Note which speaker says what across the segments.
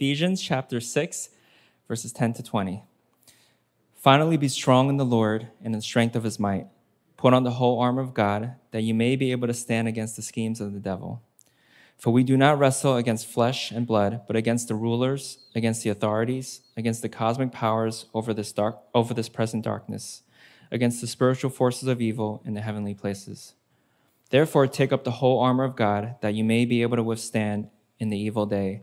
Speaker 1: Ephesians chapter 6, verses 10 to 20. Finally, be strong in the Lord and in the strength of his might. Put on the whole armor of God, that you may be able to stand against the schemes of the devil. For we do not wrestle against flesh and blood, but against the rulers, against the authorities, against the cosmic powers over this dark over this present darkness, against the spiritual forces of evil in the heavenly places. Therefore, take up the whole armor of God, that you may be able to withstand in the evil day,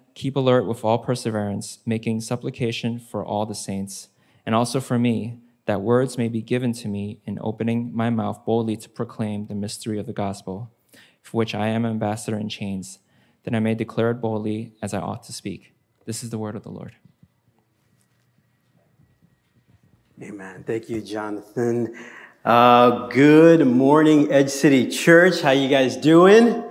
Speaker 1: keep alert with all perseverance, making supplication for all the saints, and also for me that words may be given to me in opening my mouth boldly to proclaim the mystery of the gospel, for which I am ambassador in chains, that I may declare it boldly as I ought to speak. This is the word of the Lord.
Speaker 2: Amen. Thank you, Jonathan. Uh, good morning, Edge City Church. How you guys doing?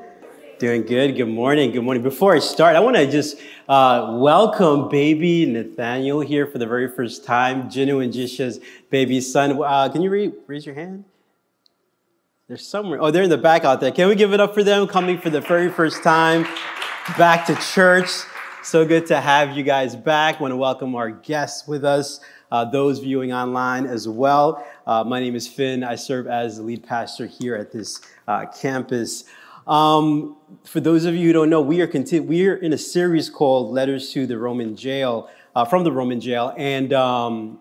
Speaker 2: Doing good. Good morning. Good morning. Before I start, I want to just uh, welcome baby Nathaniel here for the very first time. Jinu and Jisha's baby son. Uh, can you re- raise your hand? They're somewhere. Oh, they're in the back out there. Can we give it up for them coming for the very first time back to church? So good to have you guys back. Want to welcome our guests with us. Uh, those viewing online as well. Uh, my name is Finn. I serve as the lead pastor here at this uh, campus. Um, for those of you who don't know, we are conti- we are in a series called "Letters to the Roman Jail" uh, from the Roman Jail, and um,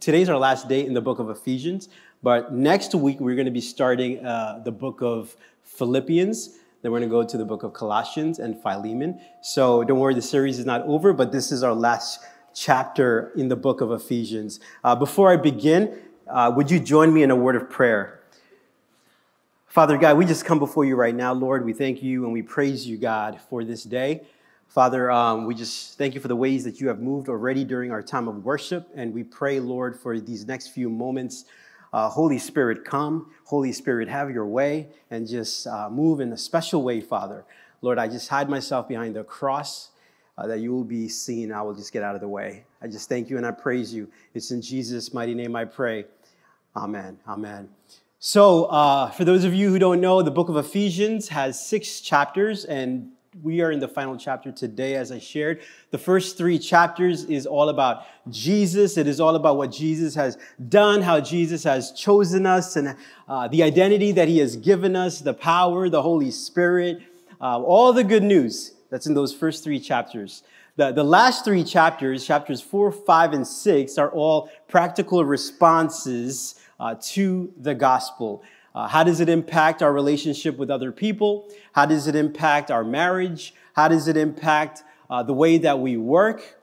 Speaker 2: today's our last day in the book of Ephesians. But next week we're going to be starting uh, the book of Philippians. Then we're going to go to the book of Colossians and Philemon. So don't worry, the series is not over, but this is our last chapter in the book of Ephesians. Uh, before I begin, uh, would you join me in a word of prayer? Father God, we just come before you right now, Lord. We thank you and we praise you, God, for this day. Father, um, we just thank you for the ways that you have moved already during our time of worship. And we pray, Lord, for these next few moments. Uh, Holy Spirit, come. Holy Spirit, have your way and just uh, move in a special way, Father. Lord, I just hide myself behind the cross uh, that you will be seen. I will just get out of the way. I just thank you and I praise you. It's in Jesus' mighty name I pray. Amen. Amen. So, uh, for those of you who don't know, the book of Ephesians has six chapters, and we are in the final chapter today, as I shared. The first three chapters is all about Jesus. It is all about what Jesus has done, how Jesus has chosen us, and uh, the identity that he has given us, the power, the Holy Spirit, uh, all the good news that's in those first three chapters. The, the last three chapters, chapters four, five, and six, are all practical responses uh, to the gospel. Uh, how does it impact our relationship with other people? How does it impact our marriage? How does it impact uh, the way that we work?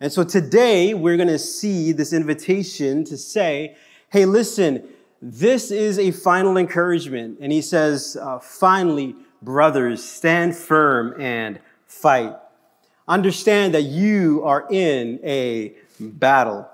Speaker 2: And so today we're going to see this invitation to say, hey, listen, this is a final encouragement. And he says, uh, finally, brothers, stand firm and fight. Understand that you are in a battle.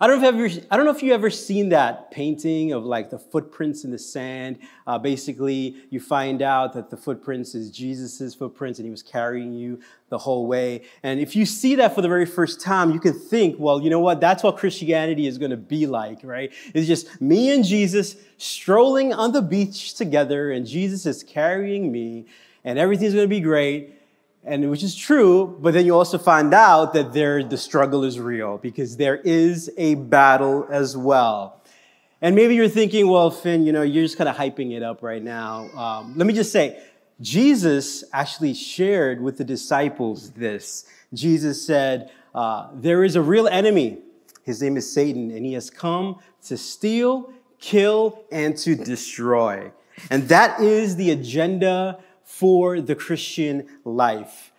Speaker 2: I don't know if you ever, I don't know if you ever seen that painting of like the footprints in the sand. Uh, basically, you find out that the footprints is Jesus's footprints, and he was carrying you the whole way. And if you see that for the very first time, you can think, well, you know what? That's what Christianity is going to be like, right? It's just me and Jesus strolling on the beach together, and Jesus is carrying me, and everything's going to be great and which is true, but then you also find out that there the struggle is real because there is a battle as well. And maybe you're thinking, well, Finn, you know, you're just kind of hyping it up right now. Um, let me just say, Jesus actually shared with the disciples this. Jesus said, uh, There is a real enemy. His name is Satan, and he has come to steal, kill, and to destroy. And that is the agenda for the Christian life.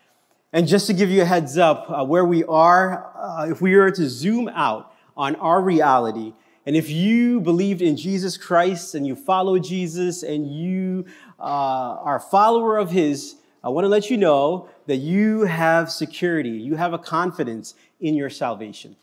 Speaker 2: And just to give you a heads up, uh, where we are, uh, if we were to zoom out on our reality, and if you believed in Jesus Christ and you follow Jesus and you uh, are a follower of His, I want to let you know that you have security, you have a confidence in your salvation.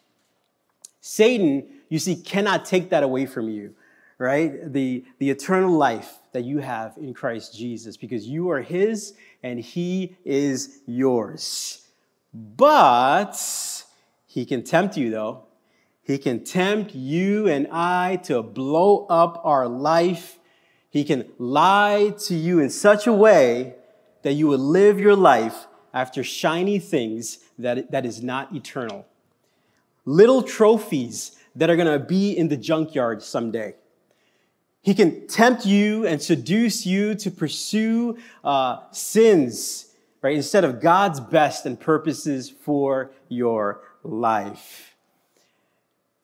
Speaker 2: Satan, you see, cannot take that away from you, right? The, the eternal life that you have in Christ Jesus, because you are his and he is yours. But he can tempt you, though. He can tempt you and I to blow up our life. He can lie to you in such a way that you will live your life after shiny things that, that is not eternal. Little trophies that are to be in the junkyard someday. He can tempt you and seduce you to pursue uh, sins, right, instead of God's best and purposes for your life.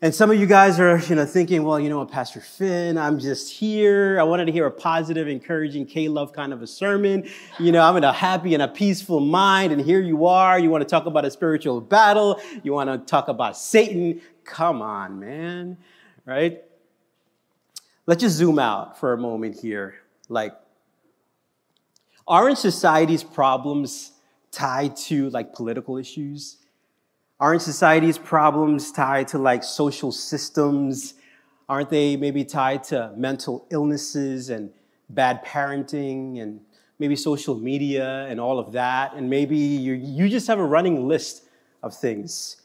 Speaker 2: And some of you guys are, you know, thinking, well, you know what, Pastor Finn, I'm just here. I wanted to hear a positive, encouraging K-Love kind of a sermon. You know, I'm in a happy and a peaceful mind, and here you are. You want to talk about a spiritual battle. You want to talk about Satan. Come on, man. Right? Let's just zoom out for a moment here. Like, aren't society's problems tied to like political issues? Aren't society's problems tied to like social systems? Aren't they maybe tied to mental illnesses and bad parenting and maybe social media and all of that? And maybe you, you just have a running list of things.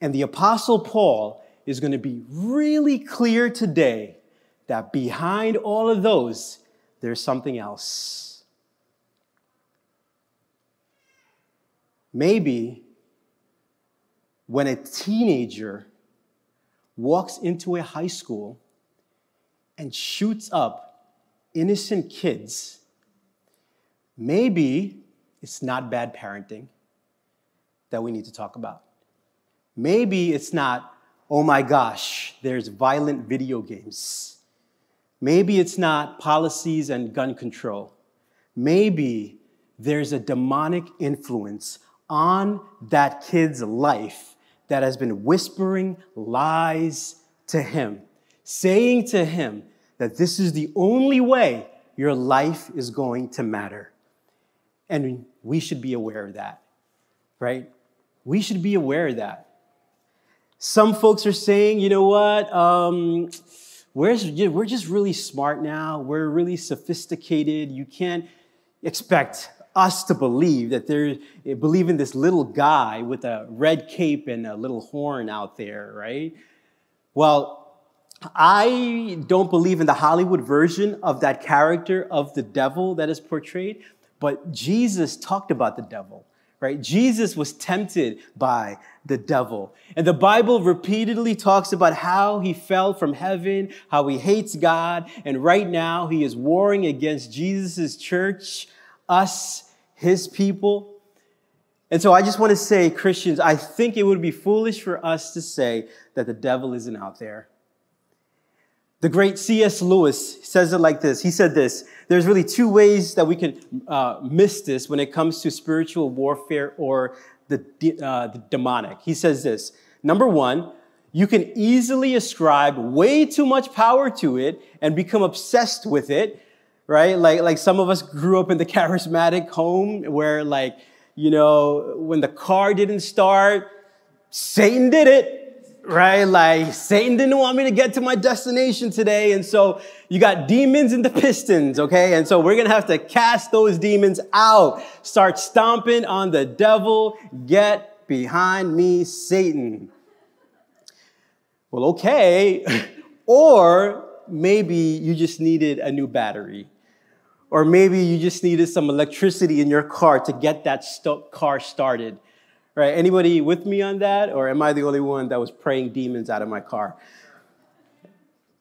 Speaker 2: And the Apostle Paul is going to be really clear today that behind all of those, there's something else. Maybe when a teenager walks into a high school and shoots up innocent kids, maybe it's not bad parenting that we need to talk about. Maybe it's not, oh my gosh, there's violent video games. Maybe it's not policies and gun control. Maybe there's a demonic influence on that kid's life that has been whispering lies to him, saying to him that this is the only way your life is going to matter. And we should be aware of that, right? We should be aware of that. Some folks are saying, you know what? Um, we're, we're just really smart now. We're really sophisticated. You can't expect us to believe that they're believing this little guy with a red cape and a little horn out there, right? Well, I don't believe in the Hollywood version of that character of the devil that is portrayed, but Jesus talked about the devil, right? Jesus was tempted by the devil. And the Bible repeatedly talks about how he fell from heaven, how he hates God, and right now he is warring against Jesus' church us, his people. And so I just want to say, Christians, I think it would be foolish for us to say that the devil isn't out there. The great C.S. Lewis says it like this. He said this There's really two ways that we can uh, miss this when it comes to spiritual warfare or the, uh, the demonic. He says this Number one, you can easily ascribe way too much power to it and become obsessed with it right? Like, like some of us grew up in the charismatic home where, like, you know, when the car didn't start, Satan did it, right? Like, Satan didn't want me to get to my destination today. And so you got demons in the pistons, okay? And so we're gonna have to cast those demons out. Start stomping on the devil. Get behind me, Satan. Well, okay. or maybe you just needed a new battery. Or maybe you just needed some electricity in your car to get that st- car started. Right? Anybody with me on that? Or am I the only one that was praying demons out of my car?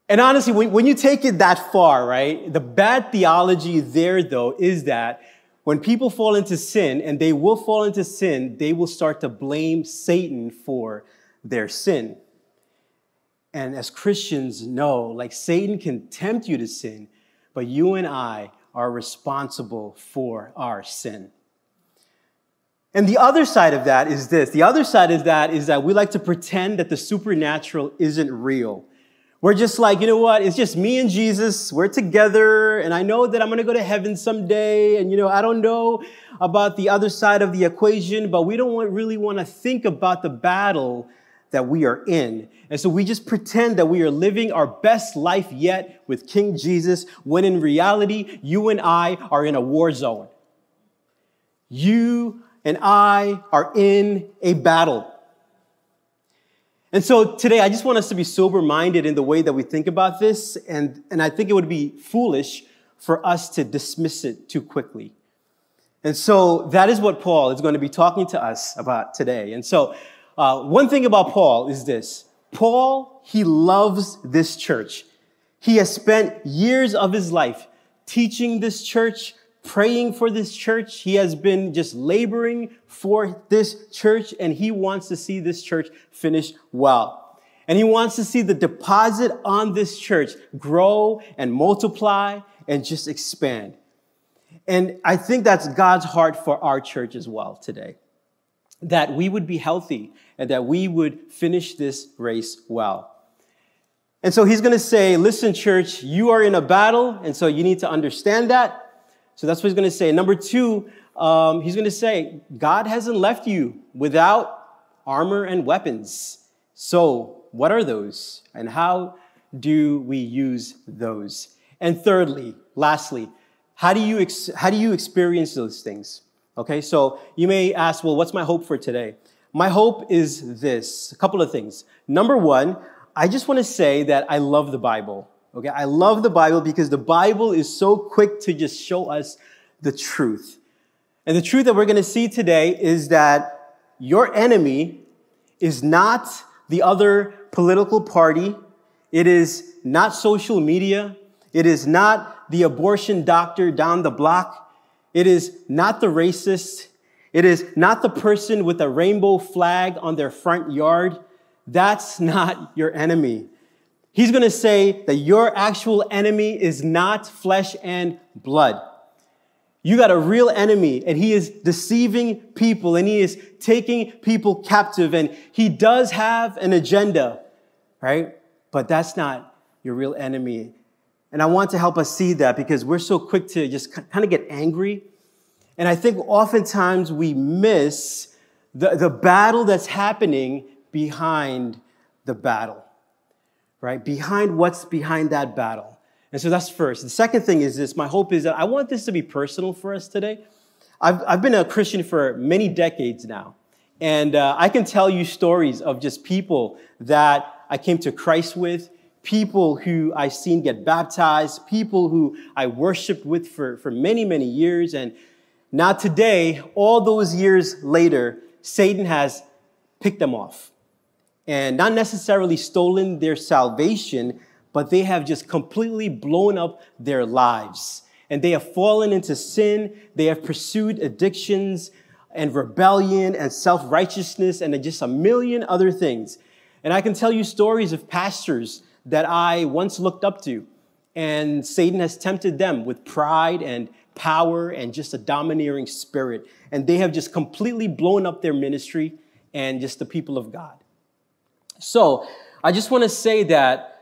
Speaker 2: And honestly, when, when you take it that far, right, the bad theology there, though, is that when people fall into sin, and they will fall into sin, they will start to blame Satan for their sin. And as Christians know, like Satan can tempt you to sin, but you and I are responsible for our sin. And the other side of that is this. The other side of that is that we like to pretend that the supernatural isn't real. We're just like, you know what? It's just me and Jesus. We're together, and I know that I'm going to go to heaven someday. And, you know, I don't know about the other side of the equation, but we don't want, really want to think about the battle that we are in. And so we just pretend that we are living our best life yet with King Jesus, when in reality, you and I are in a war zone. You and I are in a battle. And so today, I just want us to be sober minded in the way that we think about this. And, and I think it would be foolish for us to dismiss it too quickly. And so that is what Paul is going to be talking to us about today. And so, uh, one thing about Paul is this Paul, he loves this church. He has spent years of his life teaching this church, praying for this church. He has been just laboring for this church, and he wants to see this church finish well. And he wants to see the deposit on this church grow and multiply and just expand. And I think that's God's heart for our church as well today. That we would be healthy and that we would finish this race well. And so he's going to say, listen, church, you are in a battle, and so you need to understand that. So that's what he's going to say. Number two, um, he's going to say, God hasn't left you without armor and weapons. So, what are those? And how do we use those? And thirdly, lastly, how do you, ex- how do you experience those things? Okay, so you may ask, well, what's my hope for today? My hope is this a couple of things. Number one, I just want to say that I love the Bible. Okay, I love the Bible because the Bible is so quick to just show us the truth. And the truth that we're going to see today is that your enemy is not the other political party. It is not social media. It is not the abortion doctor down the block. It is not the racist. It is not the person with a rainbow flag on their front yard. That's not your enemy. He's going to say that your actual enemy is not flesh and blood. You got a real enemy and he is deceiving people and he is taking people captive and he does have an agenda, right? But that's not your real enemy. And I want to help us see that because we're so quick to just kind of get angry. And I think oftentimes we miss the, the battle that's happening behind the battle right? Behind what's behind that battle. And so that's first. The second thing is this my hope is that I want this to be personal for us today. I've, I've been a Christian for many decades now. And uh, I can tell you stories of just people that I came to Christ with, people who I've seen get baptized, people who I worshiped with for, for many, many years. And now today, all those years later, Satan has picked them off and not necessarily stolen their salvation, but they have just completely blown up their lives. And they have fallen into sin. They have pursued addictions and rebellion and self righteousness and just a million other things. And I can tell you stories of pastors that I once looked up to, and Satan has tempted them with pride and power and just a domineering spirit. And they have just completely blown up their ministry and just the people of God. So I just want to say that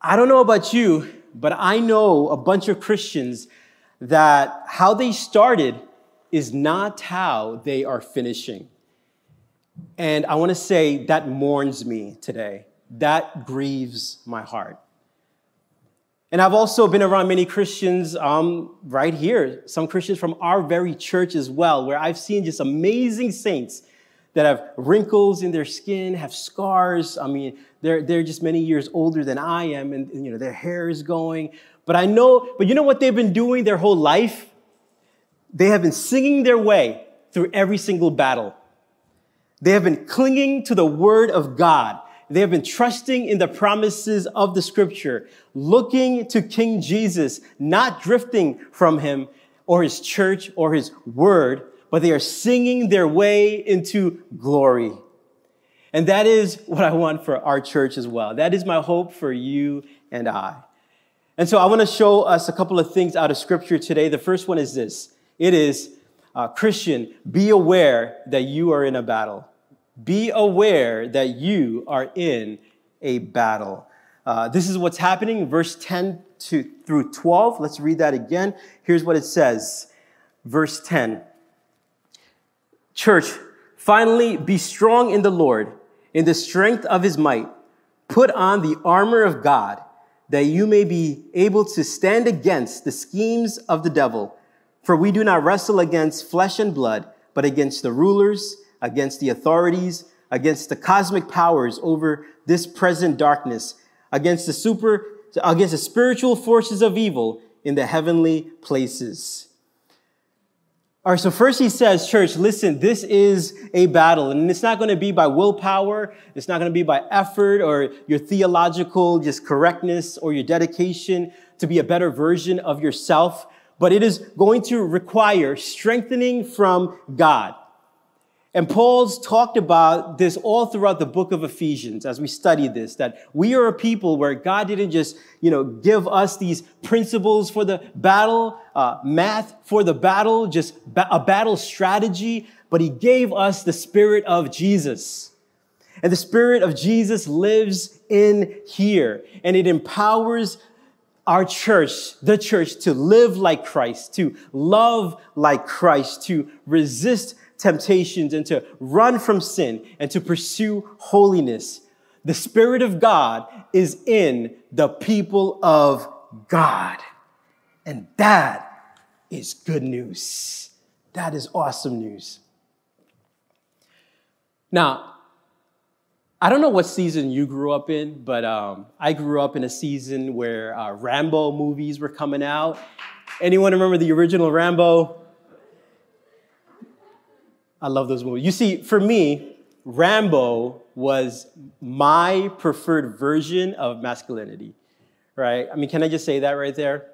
Speaker 2: I don't know about you, but I know a bunch of Christians that how they started is not how they are finishing. And I want to say that mourns me today. That grieves my heart. And I've also been around many Christians um, right here, some Christians from our very church as well, where I've seen just amazing saints that have wrinkles in their skin, have scars. I mean, they're, they're just many years older than I am, and, you know, their hair is going. But I know, but you know what they've been doing their whole life? They have been singing their way through every single battle. They have been clinging to the word of God. They have been trusting in the promises of the scripture, looking to King Jesus, not drifting from him or his church or his word, but they are singing their way into glory. And that is what I want for our church as well. That is my hope for you and I. And so I want to show us a couple of things out of scripture today. The first one is this. It is, uh, Christian, be aware that you are in a battle. Be aware that you are in a battle. Uh, this is what's happening, verse 10 to, through 12. Let's read that again. Here's what it says. Verse 10. Church, finally be strong in the Lord, in the strength of his might. Put on the armor of God, that you may be able to stand against the schemes of the devil. For we do not wrestle against flesh and blood, but against the rulers, against the authorities, against the cosmic powers over this present darkness, against the super, against the spiritual forces of evil in the heavenly places. All right, so first he says, church, listen, this is a battle, and it's not going to be by willpower. It's not going to be by effort or your theological just correctness or your dedication to be a better version of yourself, but it is going to require strengthening from God. And Paul's talked about this all throughout the book of Ephesians as we study this, that we are a people where God didn't just, you know, give us these principles for the battle, uh, math for the battle, just ba- a battle strategy, but he gave us the spirit of Jesus. And the spirit of Jesus lives in here and it empowers our church, the church, to live like Christ, to love like Christ, to resist temptations and to run from sin and to pursue holiness. The Spirit of God is in the people of God. And that is good news. That is awesome news. Now, I don't know what season you grew up in, but um, I grew up in a season where uh, Rambo movies were coming out. Anyone remember the original Rambo? I love those movies. You see, for me, Rambo was my preferred version of masculinity, right? I mean, can I just say that right there?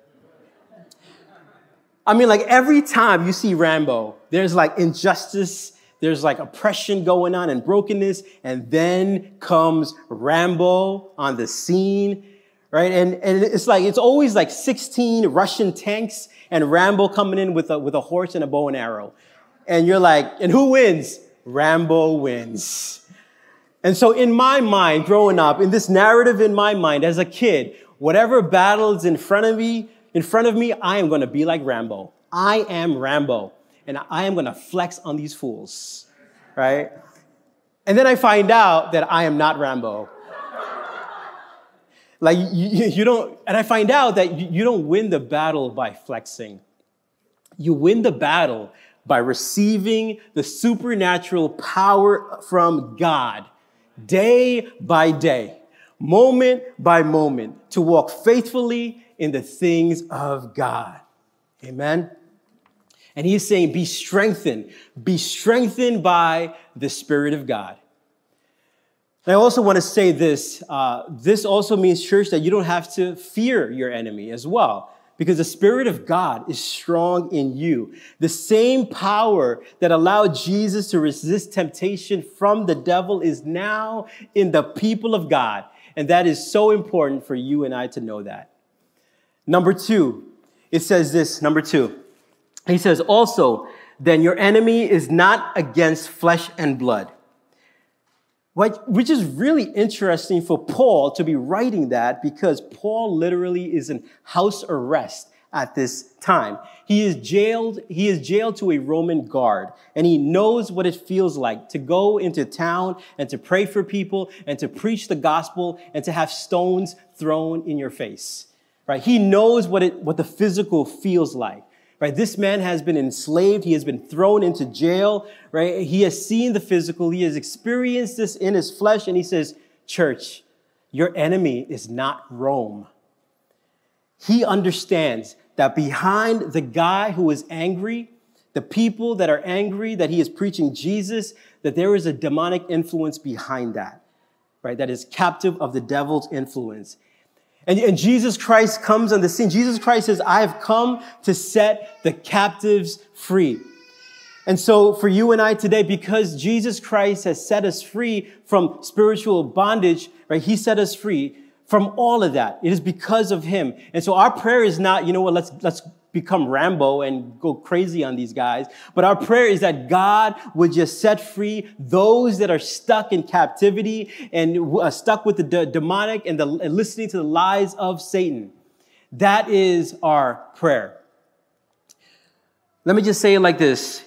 Speaker 2: I mean, like every time you see Rambo, there's like injustice, there's like oppression going on and brokenness, and then comes Rambo on the scene, right? And, and it's like, it's always like 16 Russian tanks and Rambo coming in with a, with a horse and a bow and arrow and you're like, and who wins? Rambo wins. And so in my mind, growing up, in this narrative in my mind as a kid, whatever battles in front of me, in front of me, I am going to be like Rambo. I am Rambo, and I am going to flex on these fools, right? And then I find out that I am not Rambo. like you, you don't, and I find out that you don't win the battle by flexing. You win the battle by receiving the supernatural power from God day by day, moment by moment, to walk faithfully in the things of God. Amen. And he's saying, be strengthened, be strengthened by the Spirit of God. I also want to say this uh, this also means, church, that you don't have to fear your enemy as well because the Spirit of God is strong in you. The same power that allowed Jesus to resist temptation from the devil is now in the people of God. And that is so important for you and I to know that. Number two, it says this, number two. He says, also, then your enemy is not against flesh and blood which is really interesting for Paul to be writing that because Paul literally is in house arrest at this time. He is jailed, he is jailed to a Roman guard, and he knows what it feels like to go into town and to pray for people and to preach the gospel and to have stones thrown in your face. Right? He knows what it what the physical feels like right? This man has been enslaved. He has been thrown into jail, right? He has seen the physical. He has experienced this in his flesh. And he says, church, your enemy is not Rome. He understands that behind the guy who is angry, the people that are angry that he is preaching Jesus, that there is a demonic influence behind that, right? That is captive of the devil's influence. And, and, Jesus Christ comes on the scene. Jesus Christ says, I have come to set the captives free. And so for you and I today, because Jesus Christ has set us free from spiritual bondage, right? He set us free from all of that. It is because of him. And so our prayer is not, you know what, let's, let's become Rambo and go crazy on these guys. But our prayer is that God would just set free those that are stuck in captivity and uh, stuck with the d- demonic and, the, and listening to the lies of Satan. That is our prayer. Let me just say it like this.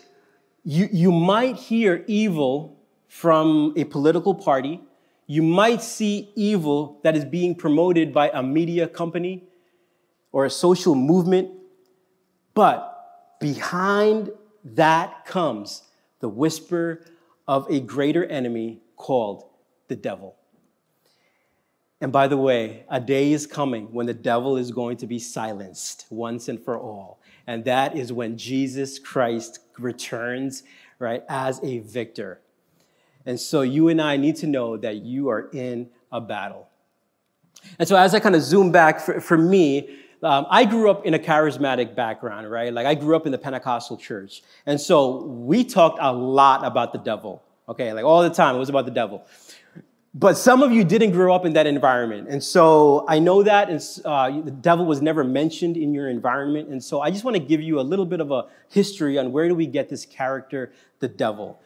Speaker 2: You, you might hear evil from a political party. You might see evil that is being promoted by a media company or a social movement but behind that comes the whisper of a greater enemy called the devil. And by the way, a day is coming when the devil is going to be silenced once and for all. And that is when Jesus Christ returns, right, as a victor. And so you and I need to know that you are in a battle. And so as I kind of zoom back, for, for me, um, I grew up in a charismatic background, right? Like I grew up in the Pentecostal church. And so we talked a lot about the devil, okay? Like all the time, it was about the devil. But some of you didn't grow up in that environment. And so I know that and, uh, the devil was never mentioned in your environment. And so I just want to give you a little bit of a history on where do we get this character, the devil.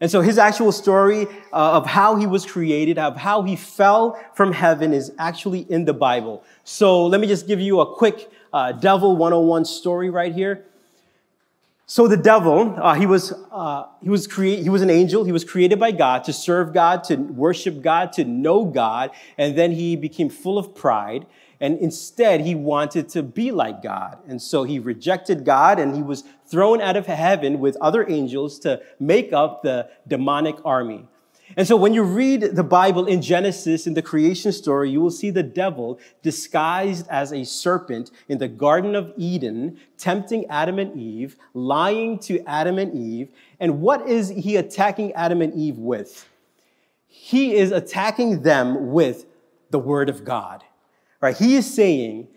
Speaker 2: And so his actual story uh, of how he was created, of how he fell from heaven, is actually in the Bible. So let me just give you a quick uh, Devil 101 story right here. So the devil, uh, he was uh, he was create he was an angel. He was created by God to serve God, to worship God, to know God, and then he became full of pride. And instead, he wanted to be like God. And so he rejected God and he was thrown out of heaven with other angels to make up the demonic army. And so when you read the Bible in Genesis, in the creation story, you will see the devil disguised as a serpent in the Garden of Eden, tempting Adam and Eve, lying to Adam and Eve. And what is he attacking Adam and Eve with? He is attacking them with the word of God. Right? He is saying,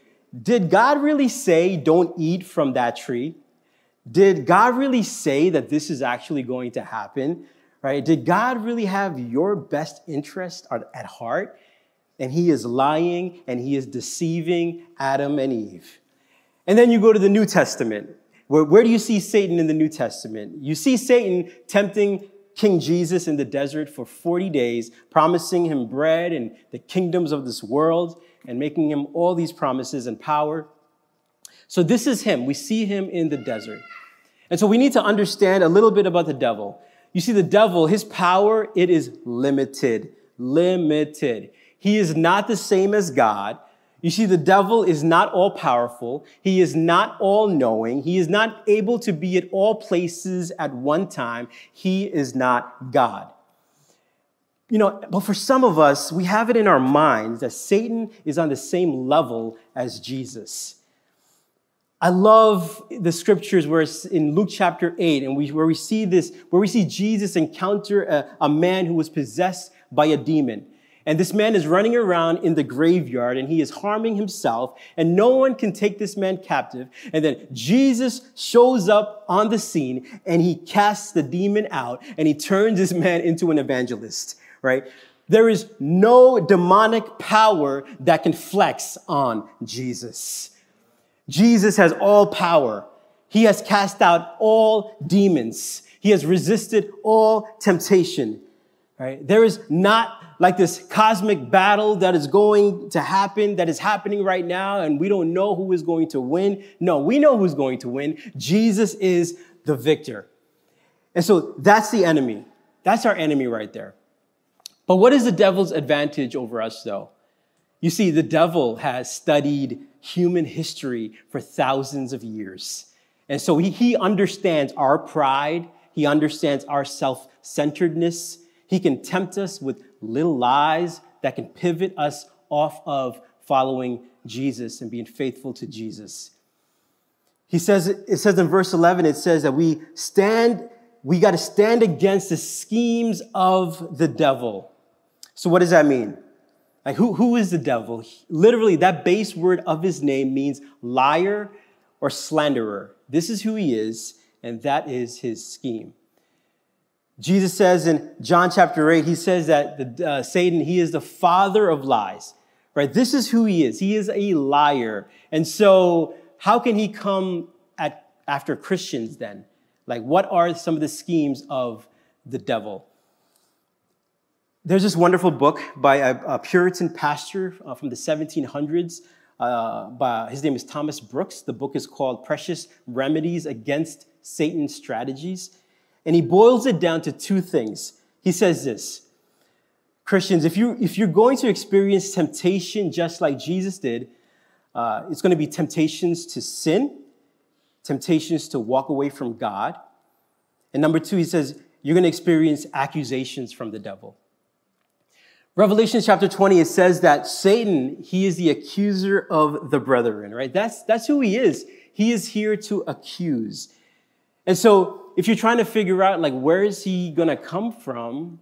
Speaker 2: did God really say don't eat from that tree? Did God really say that this is actually going to happen? Right? Did God really have your best interest at heart? And he is lying and he is deceiving Adam and Eve. And then you go to the New Testament. Where, where do you see Satan in the New Testament? You see Satan tempting King Jesus in the desert for 40 days, promising him bread and the kingdoms of this world, and making him all these promises and power. So, this is him. We see him in the desert. And so, we need to understand a little bit about the devil. You see, the devil, his power, it is limited. Limited. He is not the same as God. You see, the devil is not all powerful. He is not all knowing. He is not able to be at all places at one time. He is not God. You know, but for some of us, we have it in our minds that Satan is on the same level as Jesus. I love the scriptures where it's in Luke chapter 8, and we, where we see this, where we see Jesus encounter a, a man who was possessed by a demon. And this man is running around in the graveyard and he is harming himself, and no one can take this man captive. And then Jesus shows up on the scene and he casts the demon out and he turns this man into an evangelist, right? There is no demonic power that can flex on Jesus. Jesus has all power. He has cast out all demons. He has resisted all temptation. Right? There is not like this cosmic battle that is going to happen, that is happening right now, and we don't know who is going to win. No, we know who's going to win. Jesus is the victor. And so that's the enemy. That's our enemy right there. But what is the devil's advantage over us, though? You see, the devil has studied human history for thousands of years. And so he, he understands our pride, he understands our self centeredness. He can tempt us with little lies that can pivot us off of following Jesus and being faithful to Jesus. He says, it says in verse 11, it says that we stand, we got to stand against the schemes of the devil. So, what does that mean? Like, who, who is the devil? Literally, that base word of his name means liar or slanderer. This is who he is, and that is his scheme. Jesus says in John chapter 8, he says that the, uh, Satan, he is the father of lies, right? This is who he is. He is a liar. And so how can he come at, after Christians then? Like, what are some of the schemes of the devil? There's this wonderful book by a, a Puritan pastor uh, from the 1700s. Uh, by, his name is Thomas Brooks. The book is called Precious Remedies Against Satan's Strategies. And he boils it down to two things. He says this Christians, if, you, if you're going to experience temptation just like Jesus did, uh, it's going to be temptations to sin, temptations to walk away from God. And number two, he says, you're going to experience accusations from the devil. Revelation chapter 20, it says that Satan, he is the accuser of the brethren, right? That's, that's who he is. He is here to accuse. And so if you're trying to figure out, like, where is he going to come from?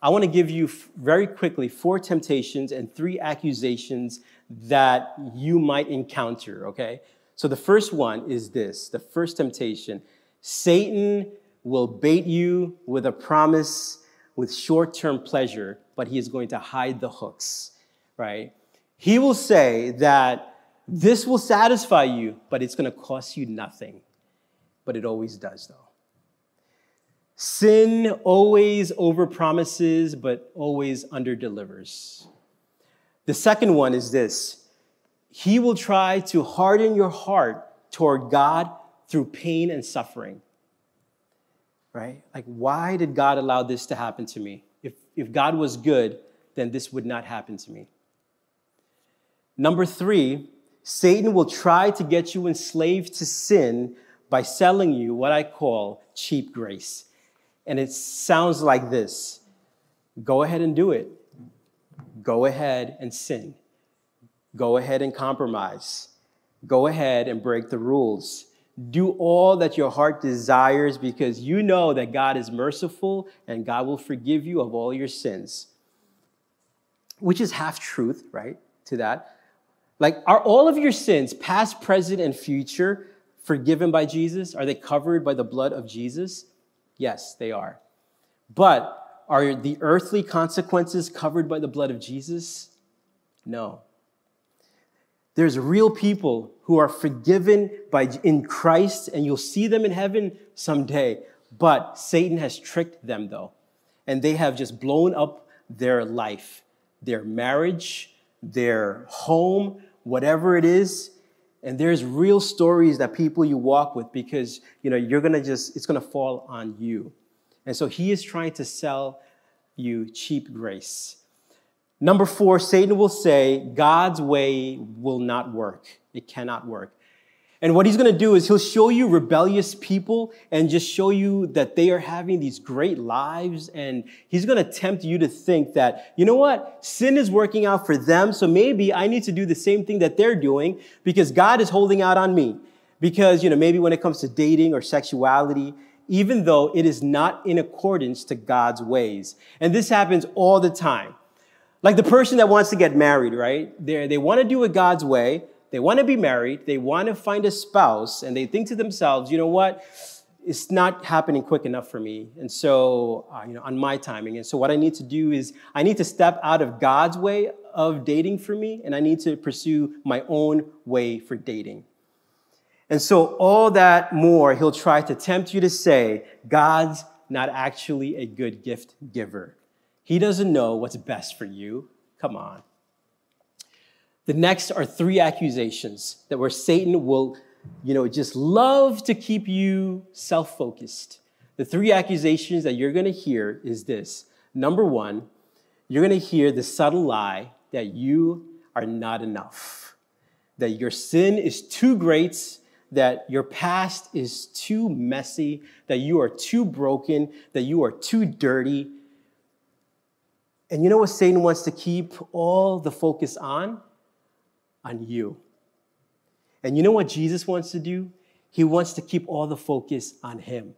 Speaker 2: I want to give you very quickly four temptations and three accusations that you might encounter, okay? So the first one is this the first temptation Satan will bait you with a promise with short term pleasure, but he is going to hide the hooks, right? He will say that this will satisfy you, but it's going to cost you nothing. But it always does, though. Sin always overpromises, but always underdelivers. The second one is this He will try to harden your heart toward God through pain and suffering right? Like, why did God allow this to happen to me? If, if God was good, then this would not happen to me. Number three, Satan will try to get you enslaved to sin by selling you what I call cheap grace. And it sounds like this go ahead and do it. Go ahead and sin. Go ahead and compromise. Go ahead and break the rules. Do all that your heart desires because you know that God is merciful and God will forgive you of all your sins. Which is half truth, right? To that. Like, are all of your sins, past, present, and future, forgiven by Jesus? Are they covered by the blood of Jesus? Yes, they are. But are the earthly consequences covered by the blood of Jesus? No. There's real people who are forgiven by, in Christ, and you'll see them in heaven someday. But Satan has tricked them, though, and they have just blown up their life, their marriage, their home, whatever it is. And there's real stories that people you walk with because you know you're gonna just it's gonna fall on you. And so he is trying to sell you cheap grace. Number four, Satan will say, God's way will not work. It cannot work. And what he's going to do is he'll show you rebellious people and just show you that they are having these great lives. And he's going to tempt you to think that, you know what? Sin is working out for them. So maybe I need to do the same thing that they're doing because God is holding out on me. Because, you know, maybe when it comes to dating or sexuality, even though it is not in accordance to God's ways. And this happens all the time. Like the person that wants to get married, right? They they want to do it God's way. They want to be married. They want to find a spouse, and they think to themselves, you know what? It's not happening quick enough for me. And so, uh, you know, on my timing. And so, what I need to do is I need to step out of God's way of dating for me, and I need to pursue my own way for dating. And so, all that more, he'll try to tempt you to say, God's not actually a good gift giver. He doesn't know what's best for you. Come on. The next are three accusations that where Satan will, you know, just love to keep you self focused. The three accusations that you're going to hear is this. Number one, you're going to hear the subtle lie that you are not enough, that your sin is too great, that your past is too messy, that you are too broken, that you are too dirty, and you know what Satan wants to keep all the focus on? On you. And you know what Jesus wants to do? He wants to keep all the focus on him.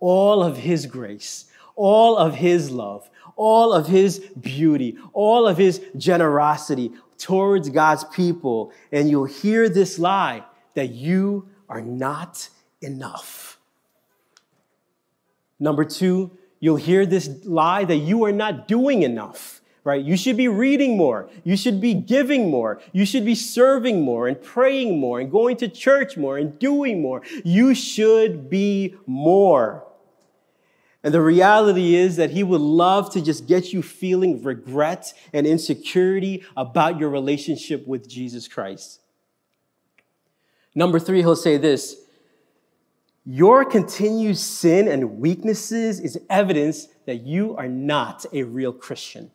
Speaker 2: All of his grace, all of his love, all of his beauty, all of his generosity towards God's people. And you'll hear this lie that you are not enough. Number two, you'll hear this lie that you are not doing enough, right? You should be reading more. You should be giving more. You should be serving more and praying more and going to church more and doing more. You should be more. And the reality is that he would love to just get you feeling regret and insecurity about your relationship with Jesus Christ. Number three, he'll say this Your continued sin and weaknesses is evidence that you are not a real Christian.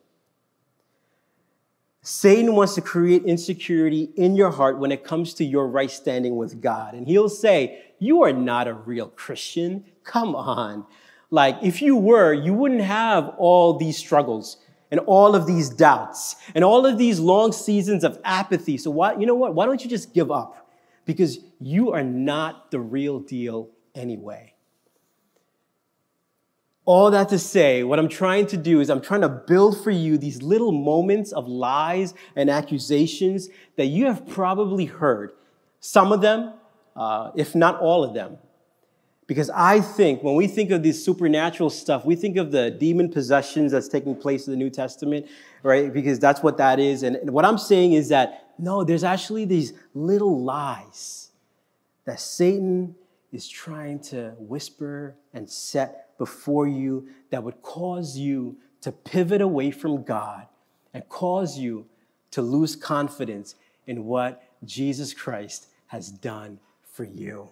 Speaker 2: Satan wants to create insecurity in your heart when it comes to your right standing with God. And he'll say, You are not a real Christian. Come on. Like, if you were, you wouldn't have all these struggles and all of these doubts and all of these long seasons of apathy. So, why, you know what? Why don't you just give up? Because you are not the real deal anyway. All that to say, what I'm trying to do is I'm trying to build for you these little moments of lies and accusations that you have probably heard. Some of them, uh, if not all of them. Because I think when we think of this supernatural stuff, we think of the demon possessions that's taking place in the New Testament, right? Because that's what that is. And what I'm saying is that no, there's actually these little lies that Satan is trying to whisper and set before you that would cause you to pivot away from God and cause you to lose confidence in what Jesus Christ has done for you.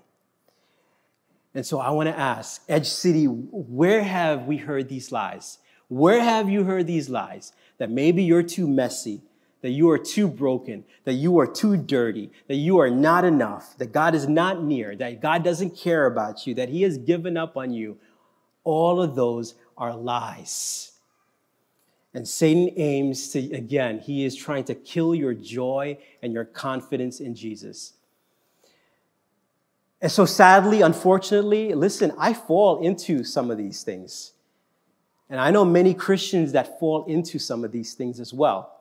Speaker 2: And so I want to ask, Edge City, where have we heard these lies? Where have you heard these lies? That maybe you're too messy, that you are too broken, that you are too dirty, that you are not enough, that God is not near, that God doesn't care about you, that He has given up on you, all of those are lies. And Satan aims to, again, he is trying to kill your joy and your confidence in Jesus. And so, sadly, unfortunately, listen, I fall into some of these things. And I know many Christians that fall into some of these things as well.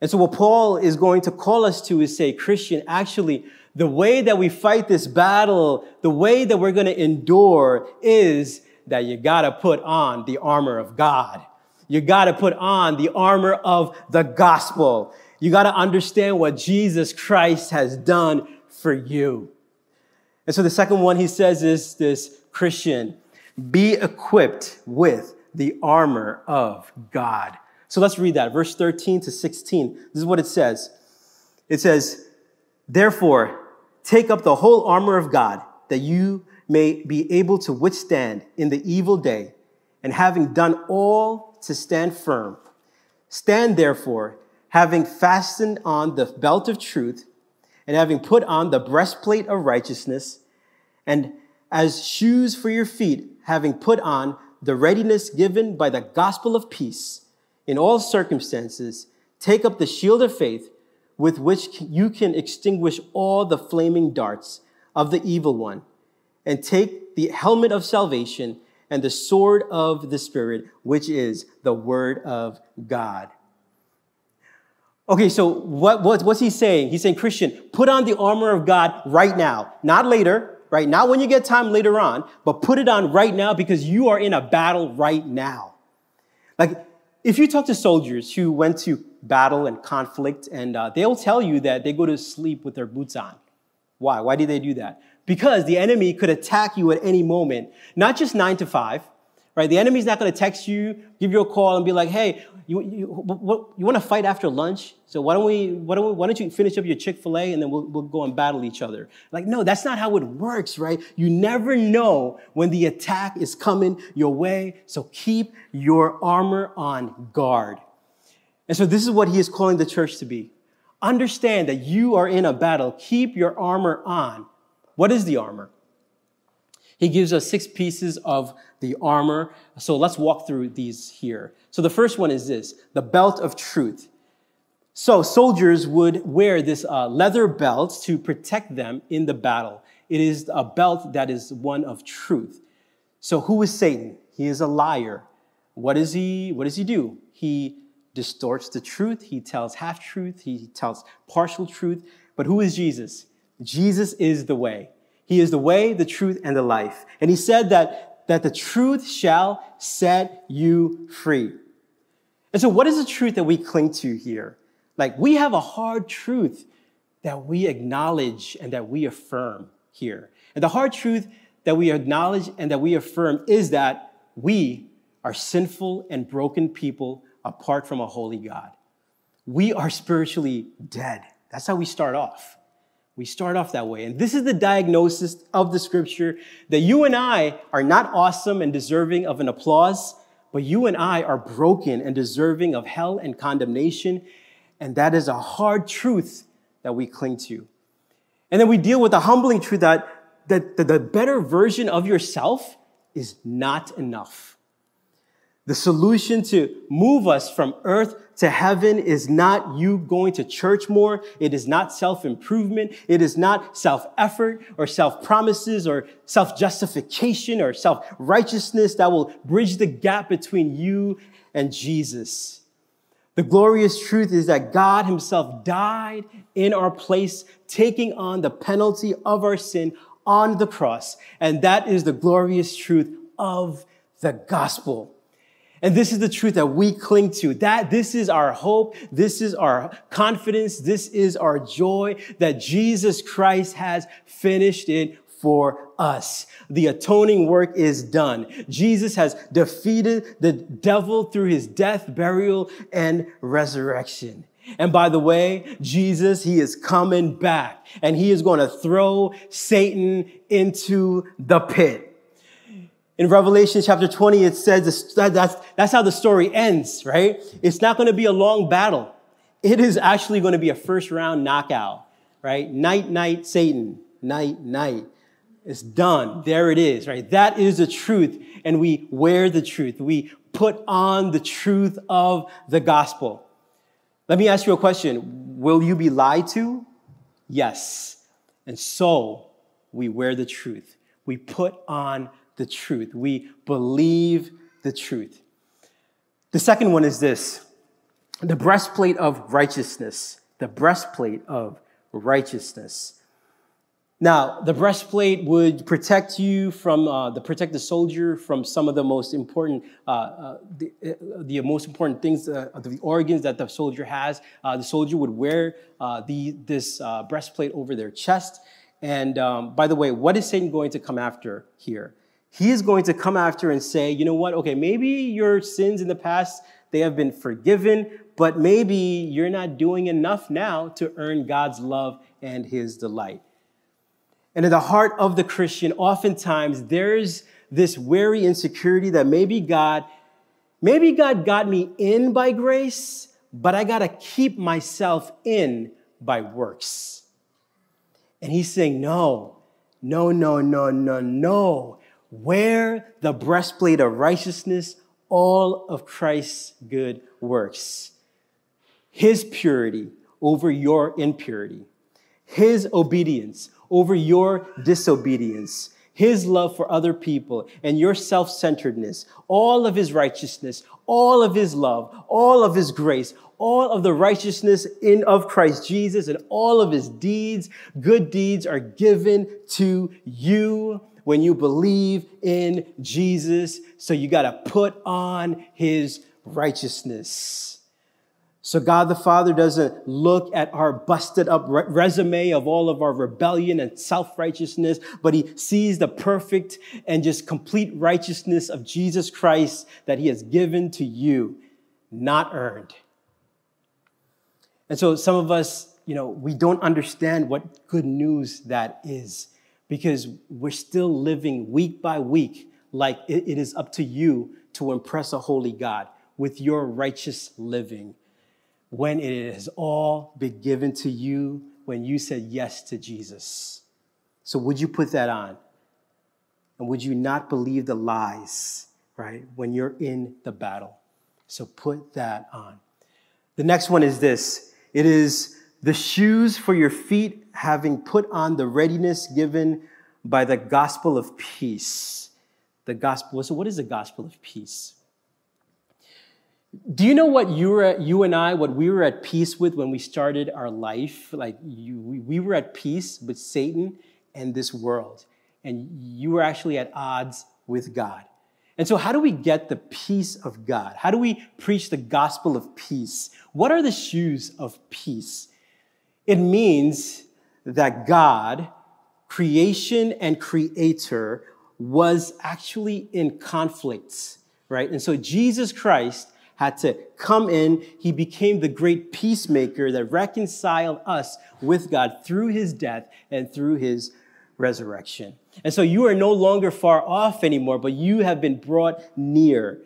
Speaker 2: And so, what Paul is going to call us to is say, Christian, actually, the way that we fight this battle, the way that we're going to endure is that you got to put on the armor of God. You got to put on the armor of the gospel. You got to understand what Jesus Christ has done for you. And so the second one he says is this Christian, be equipped with the armor of God. So let's read that, verse 13 to 16. This is what it says. It says, Therefore, take up the whole armor of God that you may be able to withstand in the evil day, and having done all to stand firm. Stand therefore, having fastened on the belt of truth, and having put on the breastplate of righteousness, and as shoes for your feet, having put on the readiness given by the gospel of peace. In all circumstances, take up the shield of faith with which you can extinguish all the flaming darts of the evil one and take the helmet of salvation and the sword of the Spirit, which is the word of God. Okay, so what, what, what's he saying? He's saying, Christian, put on the armor of God right now, not later, right? Not when you get time later on, but put it on right now because you are in a battle right now. Like, if you talk to soldiers who went to battle and conflict, and uh, they'll tell you that they go to sleep with their boots on. Why? Why do they do that? because the enemy could attack you at any moment, not just nine to five, right? The enemy's not going to text you, give you a call, and be like, "Hey, you, you, you want to fight after lunch? So why don't we? Why don't, we, why don't you finish up your Chick Fil A and then we'll, we'll go and battle each other?" Like, no, that's not how it works, right? You never know when the attack is coming your way, so keep your armor on guard. And so this is what he is calling the church to be. Understand that you are in a battle. Keep your armor on what is the armor? He gives us six pieces of the armor. So let's walk through these here. So the first one is this the belt of truth. So soldiers would wear this uh, leather belt to protect them in the battle. It is a belt that is one of truth. So who is Satan? He is a liar. What is he? What does he do? He distorts the truth. He tells half truth. He tells partial truth. But who is Jesus? Jesus is the way. He is the way, the truth, and the life. And he said that, that the truth shall set you free. And so, what is the truth that we cling to here? Like, we have a hard truth that we acknowledge and that we affirm here. And the hard truth that we acknowledge and that we affirm is that we are sinful and broken people apart from a holy God. We are spiritually dead. That's how we start off. We start off that way. And this is the diagnosis of the scripture that you and I are not awesome and deserving of an applause, but you and I are broken and deserving of hell and condemnation. And that is a hard truth that we cling to. And then we deal with the humbling truth that, that the better version of yourself is not enough. The solution to move us from earth to heaven is not you going to church more. It is not self improvement. It is not self effort or self promises or self justification or self righteousness that will bridge the gap between you and Jesus. The glorious truth is that God Himself died in our place, taking on the penalty of our sin on the cross. And that is the glorious truth of the gospel. And this is the truth that we cling to. That this is our hope. This is our confidence. This is our joy that Jesus Christ has finished it for us. The atoning work is done. Jesus has defeated the devil through his death, burial, and resurrection. And by the way, Jesus, he is coming back and he is going to throw Satan into the pit. In Revelation chapter 20, it says that's, that's how the story ends, right? It's not going to be a long battle. It is actually going to be a first round knockout, right? Night, night, Satan. Night, night. It's done. There it is, right? That is the truth. And we wear the truth. We put on the truth of the gospel. Let me ask you a question. Will you be lied to? Yes. And so we wear the truth. We put on the truth. We believe the truth. The second one is this the breastplate of righteousness. The breastplate of righteousness. Now, the breastplate would protect you from uh, the protect the soldier from some of the most important uh, uh, the, uh, the, most important things uh, the organs that the soldier has. Uh, the soldier would wear the this breastplate over their chest. And um, by the way, what is Satan going to come after here? He is going to come after and say, you know what? Okay, maybe your sins in the past, they have been forgiven, but maybe you're not doing enough now to earn God's love and his delight. And in the heart of the Christian, oftentimes there's this wary insecurity that maybe God, maybe God got me in by grace, but I got to keep myself in by works. And he's saying, no, no, no, no, no, no. Wear the breastplate of righteousness, all of Christ's good works. His purity over your impurity, His obedience over your disobedience, His love for other people, and your self centeredness, all of His righteousness, all of His love, all of His grace, all of the righteousness in of Christ Jesus and all of his deeds, good deeds are given to you when you believe in Jesus. So you got to put on his righteousness. So God the Father doesn't look at our busted up resume of all of our rebellion and self righteousness, but he sees the perfect and just complete righteousness of Jesus Christ that he has given to you, not earned. And so some of us, you know, we don't understand what good news that is because we're still living week by week like it is up to you to impress a holy God with your righteous living when it has all been given to you when you said yes to Jesus. So, would you put that on? And would you not believe the lies, right, when you're in the battle? So, put that on. The next one is this it is the shoes for your feet, having put on the readiness given by the gospel of peace. The gospel. So, what is the gospel of peace? Do you know what you were you and I, what we were at peace with when we started our life? Like you, we were at peace with Satan and this world, and you were actually at odds with God. And so, how do we get the peace of God? How do we preach the gospel of peace? What are the shoes of peace? It means that God, creation and creator, was actually in conflict, right? And so, Jesus Christ had to come in. He became the great peacemaker that reconciled us with God through his death and through his resurrection. And so you are no longer far off anymore, but you have been brought near.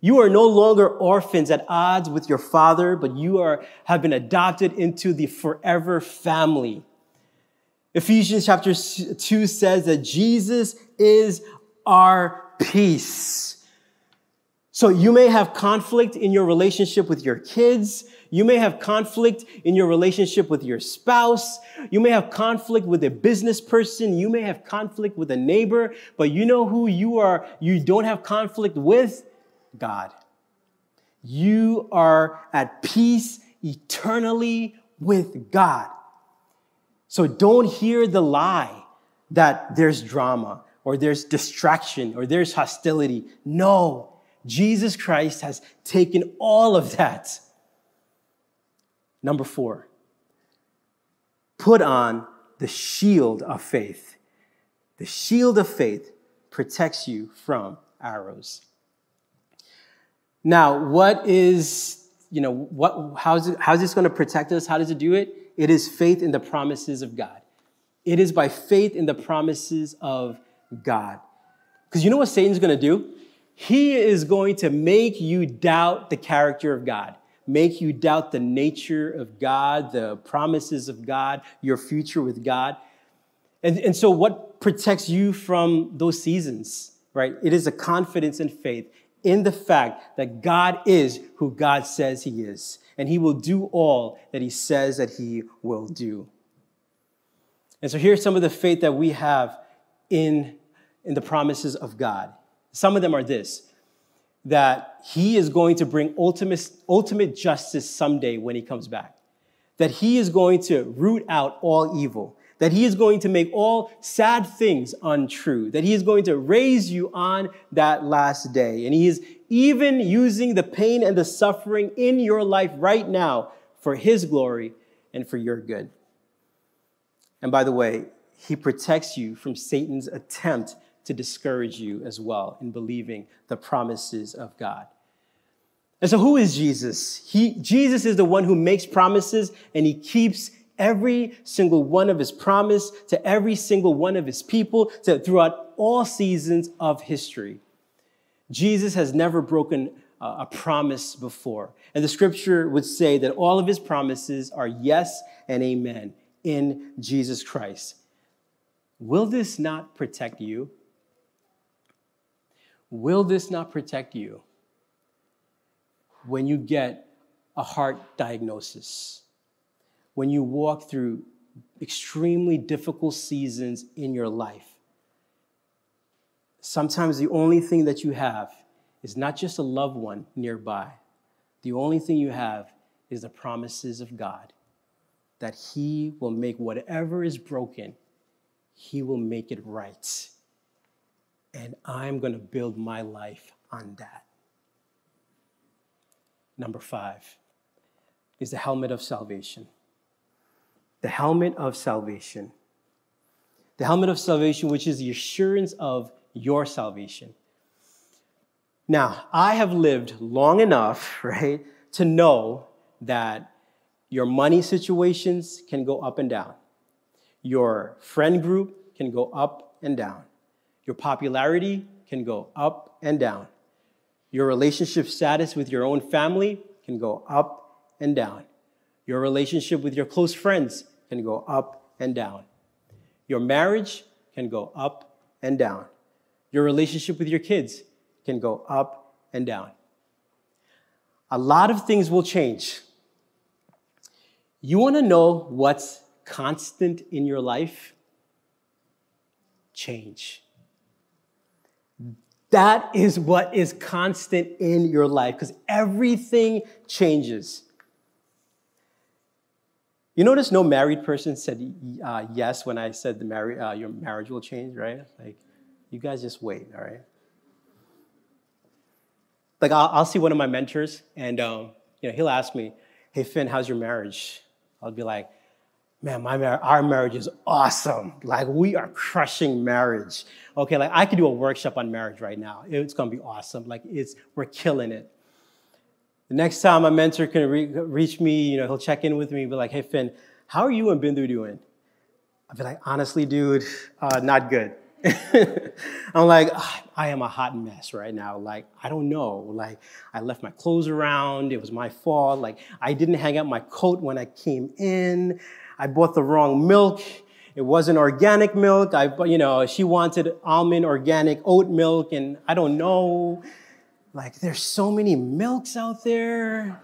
Speaker 2: You are no longer orphans at odds with your father, but you are, have been adopted into the forever family. Ephesians chapter 2 says that Jesus is our peace. So you may have conflict in your relationship with your kids. You may have conflict in your relationship with your spouse. You may have conflict with a business person. You may have conflict with a neighbor, but you know who you are, you don't have conflict with? God. You are at peace eternally with God. So don't hear the lie that there's drama or there's distraction or there's hostility. No, Jesus Christ has taken all of that Number four, put on the shield of faith. The shield of faith protects you from arrows. Now, what is, you know, what, how's, it, how's this going to protect us? How does it do it? It is faith in the promises of God. It is by faith in the promises of God. Because you know what Satan's going to do? He is going to make you doubt the character of God make you doubt the nature of God, the promises of God, your future with God. And, and so, what protects you from those seasons, right? It is a confidence and faith in the fact that God is who God says He is, and He will do all that He says that He will do. And so, here's some of the faith that we have in, in the promises of God. Some of them are this that he is going to bring ultimate, ultimate justice someday when he comes back. That he is going to root out all evil. That he is going to make all sad things untrue. That he is going to raise you on that last day. And he is even using the pain and the suffering in your life right now for his glory and for your good. And by the way, he protects you from Satan's attempt to discourage you as well in believing the promises of God. And so, who is Jesus? He, Jesus is the one who makes promises and he keeps every single one of his promise to every single one of his people to, throughout all seasons of history. Jesus has never broken a promise before. And the scripture would say that all of his promises are yes and amen in Jesus Christ. Will this not protect you? Will this not protect you when you get a heart diagnosis? When you walk through extremely difficult seasons in your life? Sometimes the only thing that you have is not just a loved one nearby, the only thing you have is the promises of God that He will make whatever is broken, He will make it right and I'm going to build my life on that. Number five is the helmet of salvation. The helmet of salvation. The helmet of salvation, which is the assurance of your salvation. Now, I have lived long enough, right, to know that your money situations can go up and down. Your friend group can go up and down. Your popularity can go up and down. Your relationship status with your own family can go up and down. Your relationship with your close friends can go up and down. Your marriage can go up and down. Your relationship with your kids can go up and down. A lot of things will change. You want to know what's constant in your life? Change. That is what is constant in your life because everything changes. You notice no married person said uh, yes when I said the marri- uh, your marriage will change, right? Like, you guys just wait, all right? like I'll, I'll see one of my mentors, and um, you know he'll ask me, "Hey Finn, how's your marriage?" I'll be like, "Man, my mar- our marriage is awesome. Like we are crushing marriage. Okay, like I could do a workshop on marriage right now. It's gonna be awesome. Like it's we're killing it." The next time my mentor can re- reach me, you know, he'll check in with me, be like, "Hey Finn, how are you and Bindu doing?" I'll be like, "Honestly, dude, uh, not good." I'm like, "Ah, I am a hot mess right now. Like, I don't know. Like, I left my clothes around. It was my fault. Like, I didn't hang up my coat when I came in. I bought the wrong milk. It wasn't organic milk. I, you know, she wanted almond organic oat milk, and I don't know. Like, there's so many milks out there.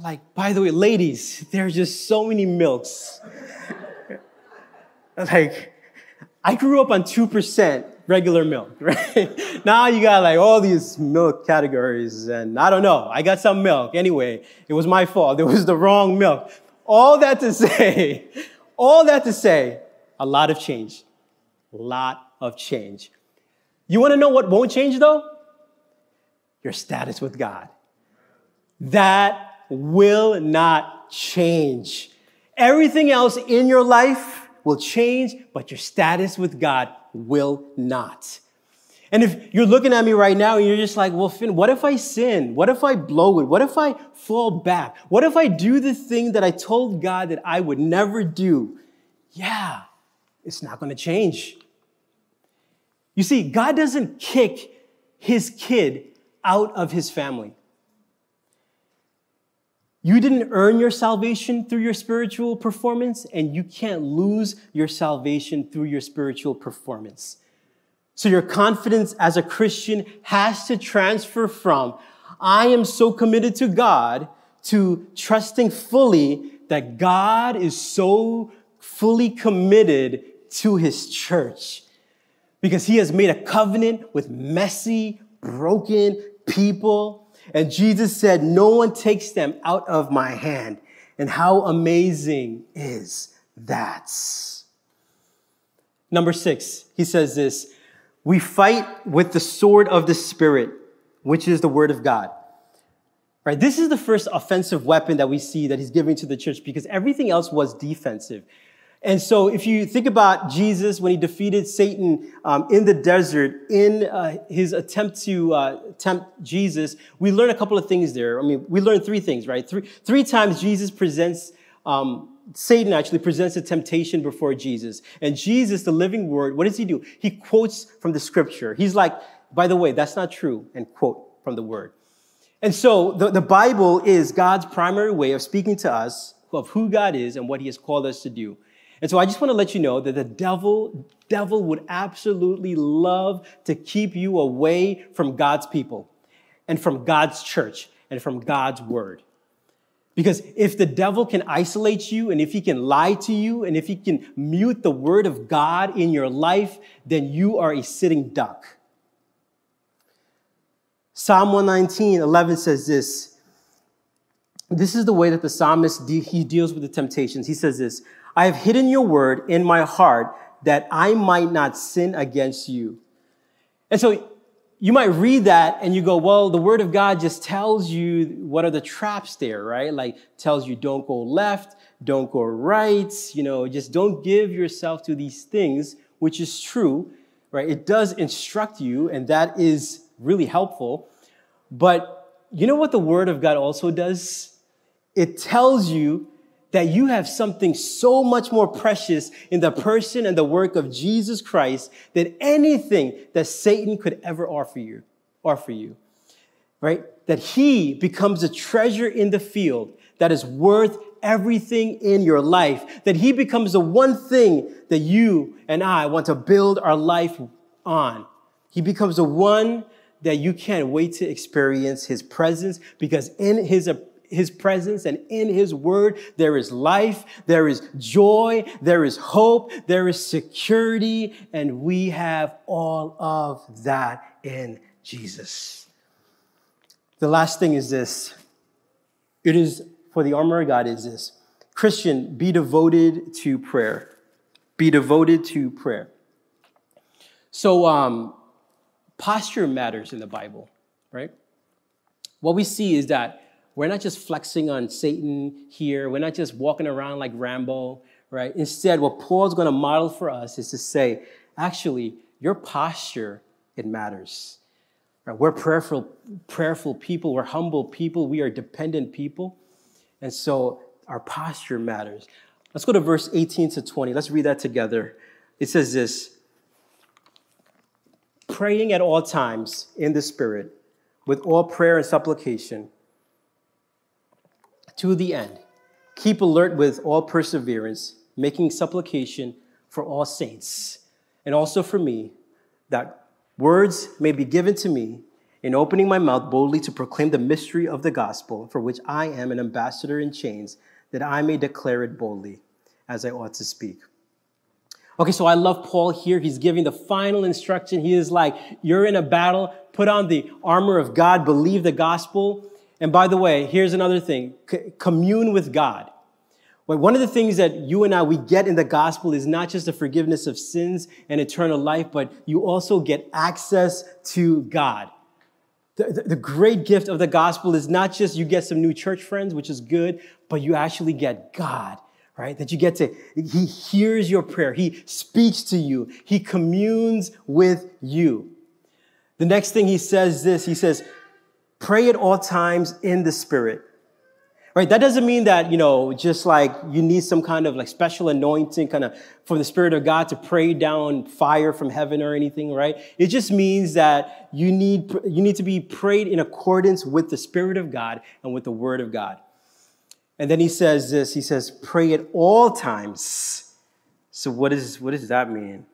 Speaker 2: Like, by the way, ladies, there's just so many milks. like, I grew up on 2% regular milk, right? now you got like all these milk categories, and I don't know. I got some milk. Anyway, it was my fault. It was the wrong milk. All that to say, all that to say, a lot of change. A lot of change. You want to know what won't change though? Your status with God. That will not change. Everything else in your life will change, but your status with God will not. And if you're looking at me right now and you're just like, well, Finn, what if I sin? What if I blow it? What if I fall back? What if I do the thing that I told God that I would never do? Yeah, it's not going to change. You see, God doesn't kick his kid out of his family. You didn't earn your salvation through your spiritual performance, and you can't lose your salvation through your spiritual performance. So your confidence as a Christian has to transfer from, I am so committed to God, to trusting fully that God is so fully committed to his church because he has made a covenant with messy, broken people. And Jesus said, No one takes them out of my hand. And how amazing is that? Number six, he says this We fight with the sword of the Spirit, which is the word of God. Right? This is the first offensive weapon that we see that he's giving to the church because everything else was defensive. And so, if you think about Jesus when he defeated Satan um, in the desert, in uh, his attempt to uh, tempt Jesus, we learn a couple of things there. I mean, we learn three things, right? Three, three times Jesus presents, um, Satan actually presents a temptation before Jesus. And Jesus, the living word, what does he do? He quotes from the scripture. He's like, by the way, that's not true, and quote from the word. And so, the, the Bible is God's primary way of speaking to us of who God is and what he has called us to do. And so I just want to let you know that the devil, devil would absolutely love to keep you away from God's people and from God's church and from God's word. Because if the devil can isolate you and if he can lie to you and if he can mute the word of God in your life, then you are a sitting duck. Psalm 119, 11 says this. This is the way that the psalmist, de- he deals with the temptations. He says this, I have hidden your word in my heart that I might not sin against you. And so you might read that and you go, well, the word of God just tells you what are the traps there, right? Like tells you don't go left, don't go right, you know, just don't give yourself to these things, which is true, right? It does instruct you and that is really helpful. But you know what the word of God also does? It tells you that you have something so much more precious in the person and the work of Jesus Christ than anything that Satan could ever offer you, offer you. Right? That he becomes a treasure in the field that is worth everything in your life. That he becomes the one thing that you and I want to build our life on. He becomes the one that you can't wait to experience his presence because in his his presence and in his word there is life there is joy there is hope there is security and we have all of that in jesus. The last thing is this. It is for the armor of god is this. Christian be devoted to prayer. Be devoted to prayer. So um, posture matters in the bible right? What we see is that we're not just flexing on Satan here, we're not just walking around like Rambo, right? Instead, what Paul's going to model for us is to say, actually, your posture, it matters. Right? We're prayerful, prayerful people, we're humble people, we are dependent people. And so our posture matters. Let's go to verse 18 to 20. Let's read that together. It says this praying at all times in the Spirit, with all prayer and supplication, to the end. Keep alert with all perseverance, making supplication for all saints, and also for me, that words may be given to me in opening my mouth boldly to proclaim the mystery of the gospel, for which I am an ambassador in chains, that I may declare it boldly, as I ought to speak. Okay, so I love Paul here. He's giving the final instruction. He is like, You're in a battle, put on the armor of God, believe the gospel. And by the way, here's another thing C- commune with God. One of the things that you and I, we get in the gospel is not just the forgiveness of sins and eternal life, but you also get access to God. The, the, the, great gift of the gospel is not just you get some new church friends, which is good, but you actually get God right? That you get to, he hears your prayer. He speaks to you. He communes with you. The next thing he says this, he says, pray at all times in the spirit. Right? That doesn't mean that, you know, just like you need some kind of like special anointing kind of from the spirit of God to pray down fire from heaven or anything, right? It just means that you need, you need to be prayed in accordance with the spirit of God and with the word of God. And then he says this he says, pray at all times. So, what, is, what does that mean?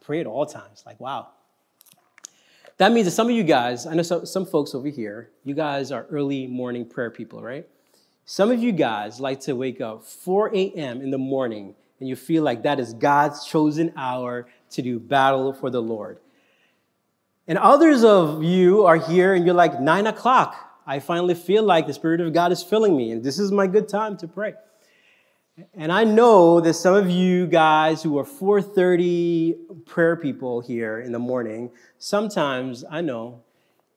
Speaker 2: Pray at all times. Like, wow. That means that some of you guys, I know some, some folks over here, you guys are early morning prayer people, right? Some of you guys like to wake up 4 a.m. in the morning and you feel like that is God's chosen hour to do battle for the Lord. And others of you are here and you're like 9 o'clock. I finally feel like the Spirit of God is filling me, and this is my good time to pray. And I know that some of you guys who are 4:30 prayer people here in the morning, sometimes I know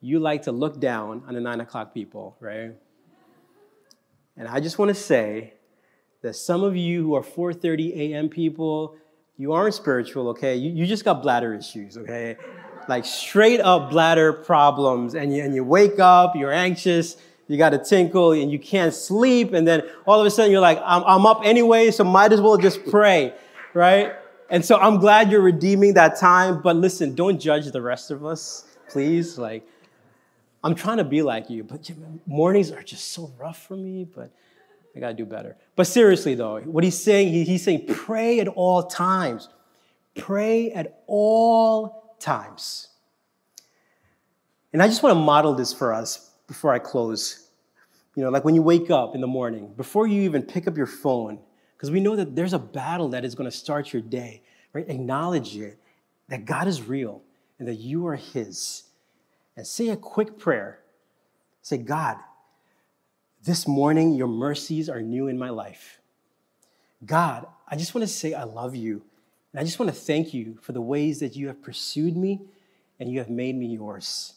Speaker 2: you like to look down on the nine o'clock people, right? And I just want to say that some of you who are 4:30 a.m. people, you aren't spiritual, okay? You, you just got bladder issues, okay? like straight up bladder problems, and you, and you wake up, you're anxious, you got a tinkle, and you can't sleep, and then all of a sudden you're like, I'm, I'm up anyway, so might as well just pray, right? And so I'm glad you're redeeming that time, but listen, don't judge the rest of us, please. Like, I'm trying to be like you, but mornings are just so rough for me, but I gotta do better. But seriously, though, what he's saying, he's saying, pray at all times. Pray at all times. And I just want to model this for us before I close. You know, like when you wake up in the morning, before you even pick up your phone, because we know that there's a battle that is going to start your day, right? Acknowledge it, that God is real and that you are His. And say a quick prayer. Say, God, this morning your mercies are new in my life. God, I just want to say I love you and I just want to thank you for the ways that you have pursued me and you have made me yours.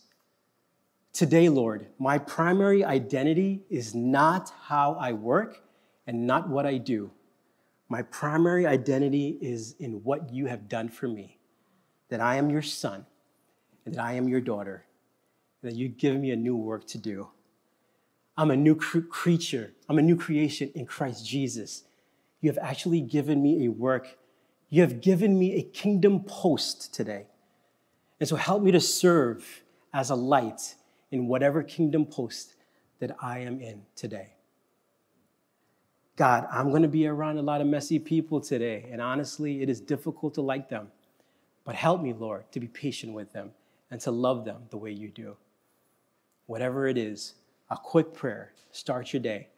Speaker 2: Today, Lord, my primary identity is not how I work and not what I do. My primary identity is in what you have done for me that I am your son and that I am your daughter, and that you give me a new work to do. I'm a new cr- creature, I'm a new creation in Christ Jesus. You have actually given me a work you have given me a kingdom post today. And so help me to serve as a light in whatever kingdom post that I am in today. God, I'm going to be around a lot of messy people today, and honestly, it is difficult to like them. But help me, Lord, to be patient with them and to love them the way you do. Whatever it is, a quick prayer, start your day.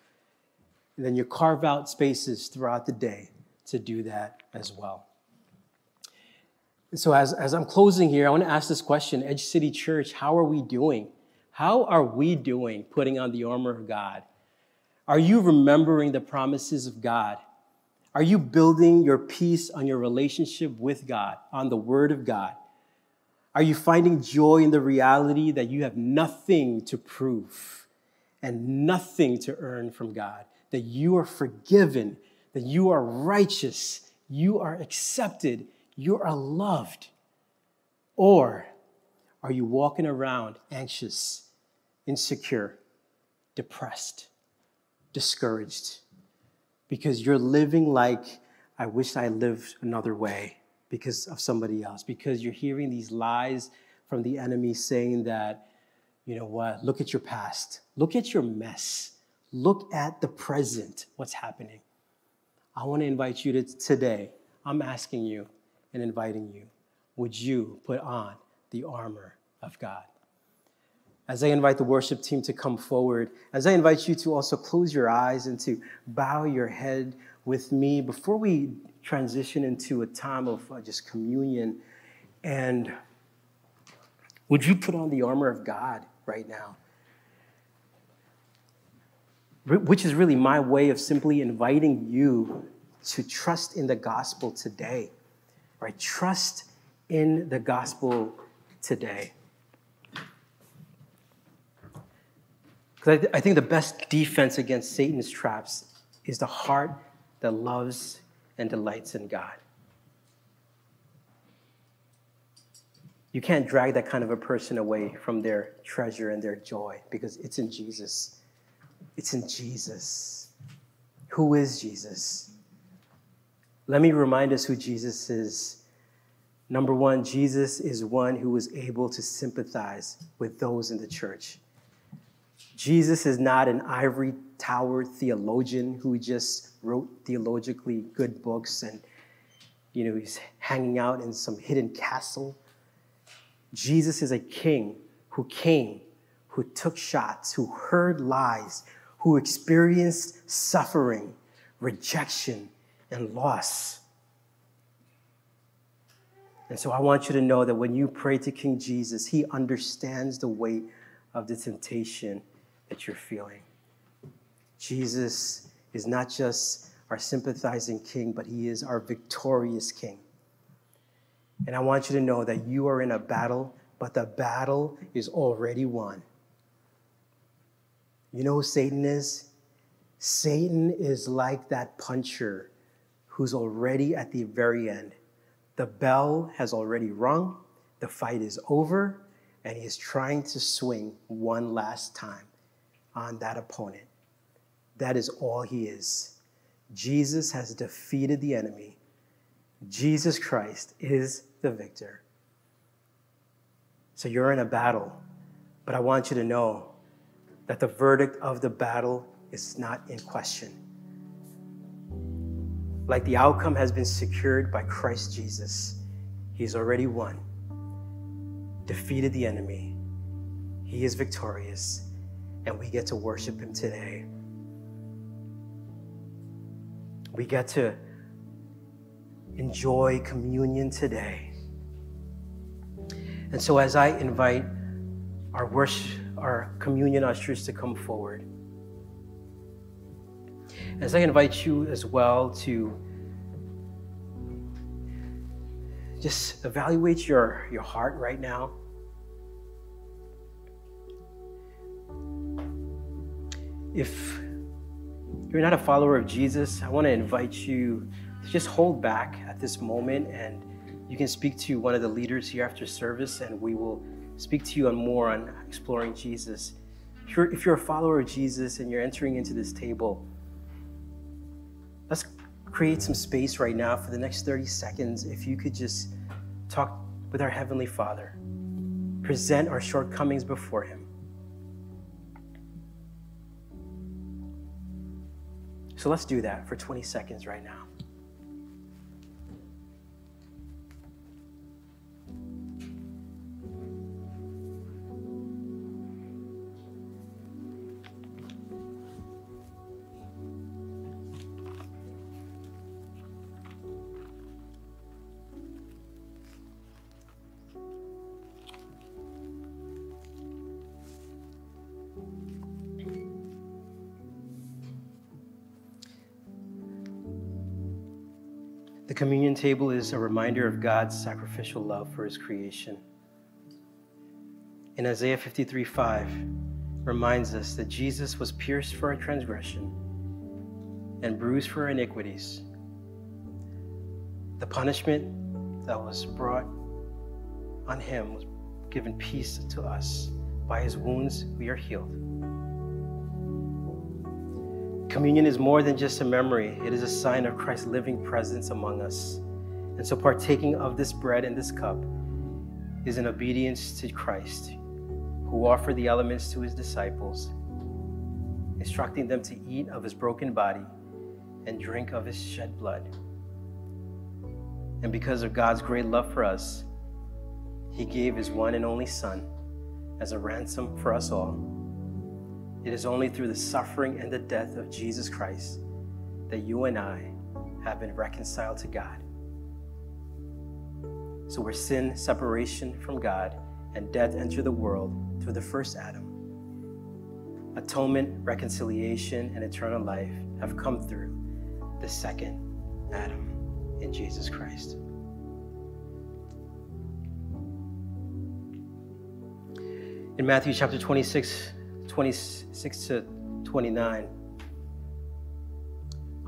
Speaker 2: And then you carve out spaces throughout the day to do that as well. So, as, as I'm closing here, I want to ask this question Edge City Church, how are we doing? How are we doing putting on the armor of God? Are you remembering the promises of God? Are you building your peace on your relationship with God, on the Word of God? Are you finding joy in the reality that you have nothing to prove and nothing to earn from God? That you are forgiven, that you are righteous, you are accepted, you are loved? Or are you walking around anxious, insecure, depressed, discouraged? Because you're living like, I wish I lived another way because of somebody else, because you're hearing these lies from the enemy saying that, you know what, look at your past, look at your mess, look at the present, what's happening. I want to invite you to today, I'm asking you and inviting you, would you put on the armor of God? As I invite the worship team to come forward, as I invite you to also close your eyes and to bow your head with me before we transition into a time of uh, just communion. And would you put on the armor of God right now? Which is really my way of simply inviting you to trust in the gospel today, right? Trust in the gospel today. Because I, I think the best defense against Satan's traps is the heart that loves and delights in God. You can't drag that kind of a person away from their treasure and their joy because it's in Jesus. It's in Jesus. Who is Jesus? Let me remind us who Jesus is. Number one, Jesus is one who is able to sympathize with those in the church. Jesus is not an ivory tower theologian who just wrote theologically good books and you know he's hanging out in some hidden castle. Jesus is a king who came, who took shots, who heard lies, who experienced suffering, rejection, and loss. And so I want you to know that when you pray to King Jesus, he understands the weight of the temptation that you're feeling. Jesus is not just our sympathizing king, but he is our victorious king. And I want you to know that you are in a battle, but the battle is already won. You know who Satan is? Satan is like that puncher who's already at the very end. The bell has already rung, the fight is over, and he is trying to swing one last time on that opponent. That is all he is. Jesus has defeated the enemy. Jesus Christ is the victor. So you're in a battle, but I want you to know that the verdict of the battle is not in question. Like the outcome has been secured by Christ Jesus, He's already won, defeated the enemy. He is victorious, and we get to worship Him today. We get to enjoy communion today. And so, as I invite our worship, our communion ushers to come forward, as I invite you as well to just evaluate your, your heart right now. If you're not a follower of Jesus, I want to invite you to just hold back at this moment and you can speak to one of the leaders here after service and we will speak to you on more on exploring Jesus. If you're, if you're a follower of Jesus and you're entering into this table, let's create some space right now for the next 30 seconds. If you could just talk with our Heavenly Father, present our shortcomings before Him. So let's do that for 20 seconds right now. Communion table is a reminder of God's sacrificial love for his creation. in Isaiah 53 5 reminds us that Jesus was pierced for our transgression and bruised for our iniquities. The punishment that was brought on him was given peace to us. By his wounds, we are healed. Communion is more than just a memory, it is a sign of Christ's living presence among us. And so, partaking of this bread and this cup is an obedience to Christ, who offered the elements to his disciples, instructing them to eat of his broken body and drink of his shed blood. And because of God's great love for us, he gave his one and only Son as a ransom for us all. It is only through the suffering and the death of Jesus Christ that you and I have been reconciled to God. So, where sin, separation from God, and death enter the world through the first Adam, atonement, reconciliation, and eternal life have come through the second Adam in Jesus Christ. In Matthew chapter 26, 26 to 29,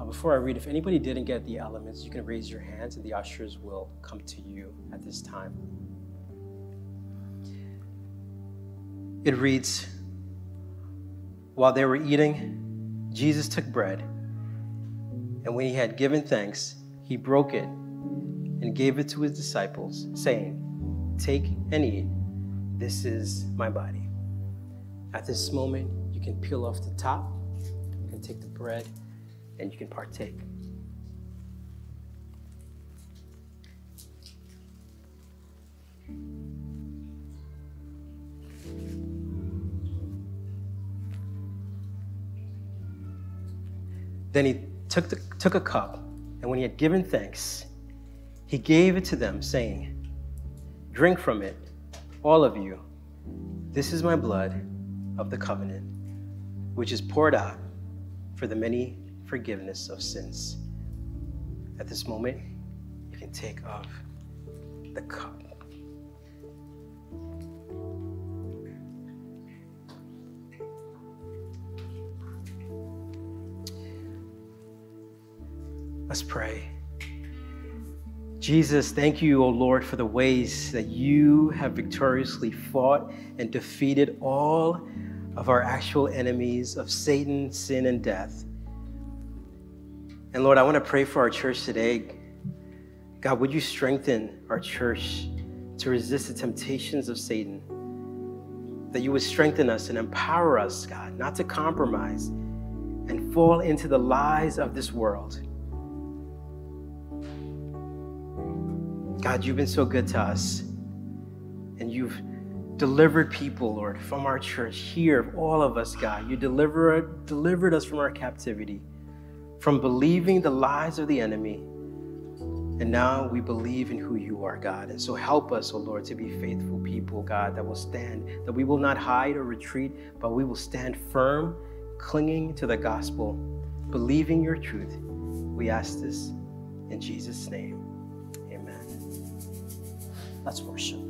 Speaker 2: uh, before I read, if anybody didn't get the elements, you can raise your hands and the ushers will come to you at this time. It reads While they were eating, Jesus took bread, and when he had given thanks, he broke it and gave it to his disciples, saying, Take and eat. This is my body. At this moment, you can peel off the top, you can take the bread, and you can partake. Then he took, the, took a cup, and when he had given thanks, he gave it to them, saying, Drink from it, all of you. This is my blood of the covenant, which is poured out for the many forgiveness of sins. At this moment, you can take of the cup. Let's pray. Jesus, thank you, O Lord, for the ways that you have victoriously fought and defeated all of our actual enemies of Satan, sin, and death. And Lord, I want to pray for our church today. God, would you strengthen our church to resist the temptations of Satan? That you would strengthen us and empower us, God, not to compromise and fall into the lies of this world. God, you've been so good to us. And you've delivered people, Lord, from our church here, all of us, God. You delivered, delivered us from our captivity, from believing the lies of the enemy. And now we believe in who you are, God. And so help us, O oh Lord, to be faithful people, God, that will stand, that we will not hide or retreat, but we will stand firm, clinging to the gospel, believing your truth. We ask this in Jesus' name. Let's worship.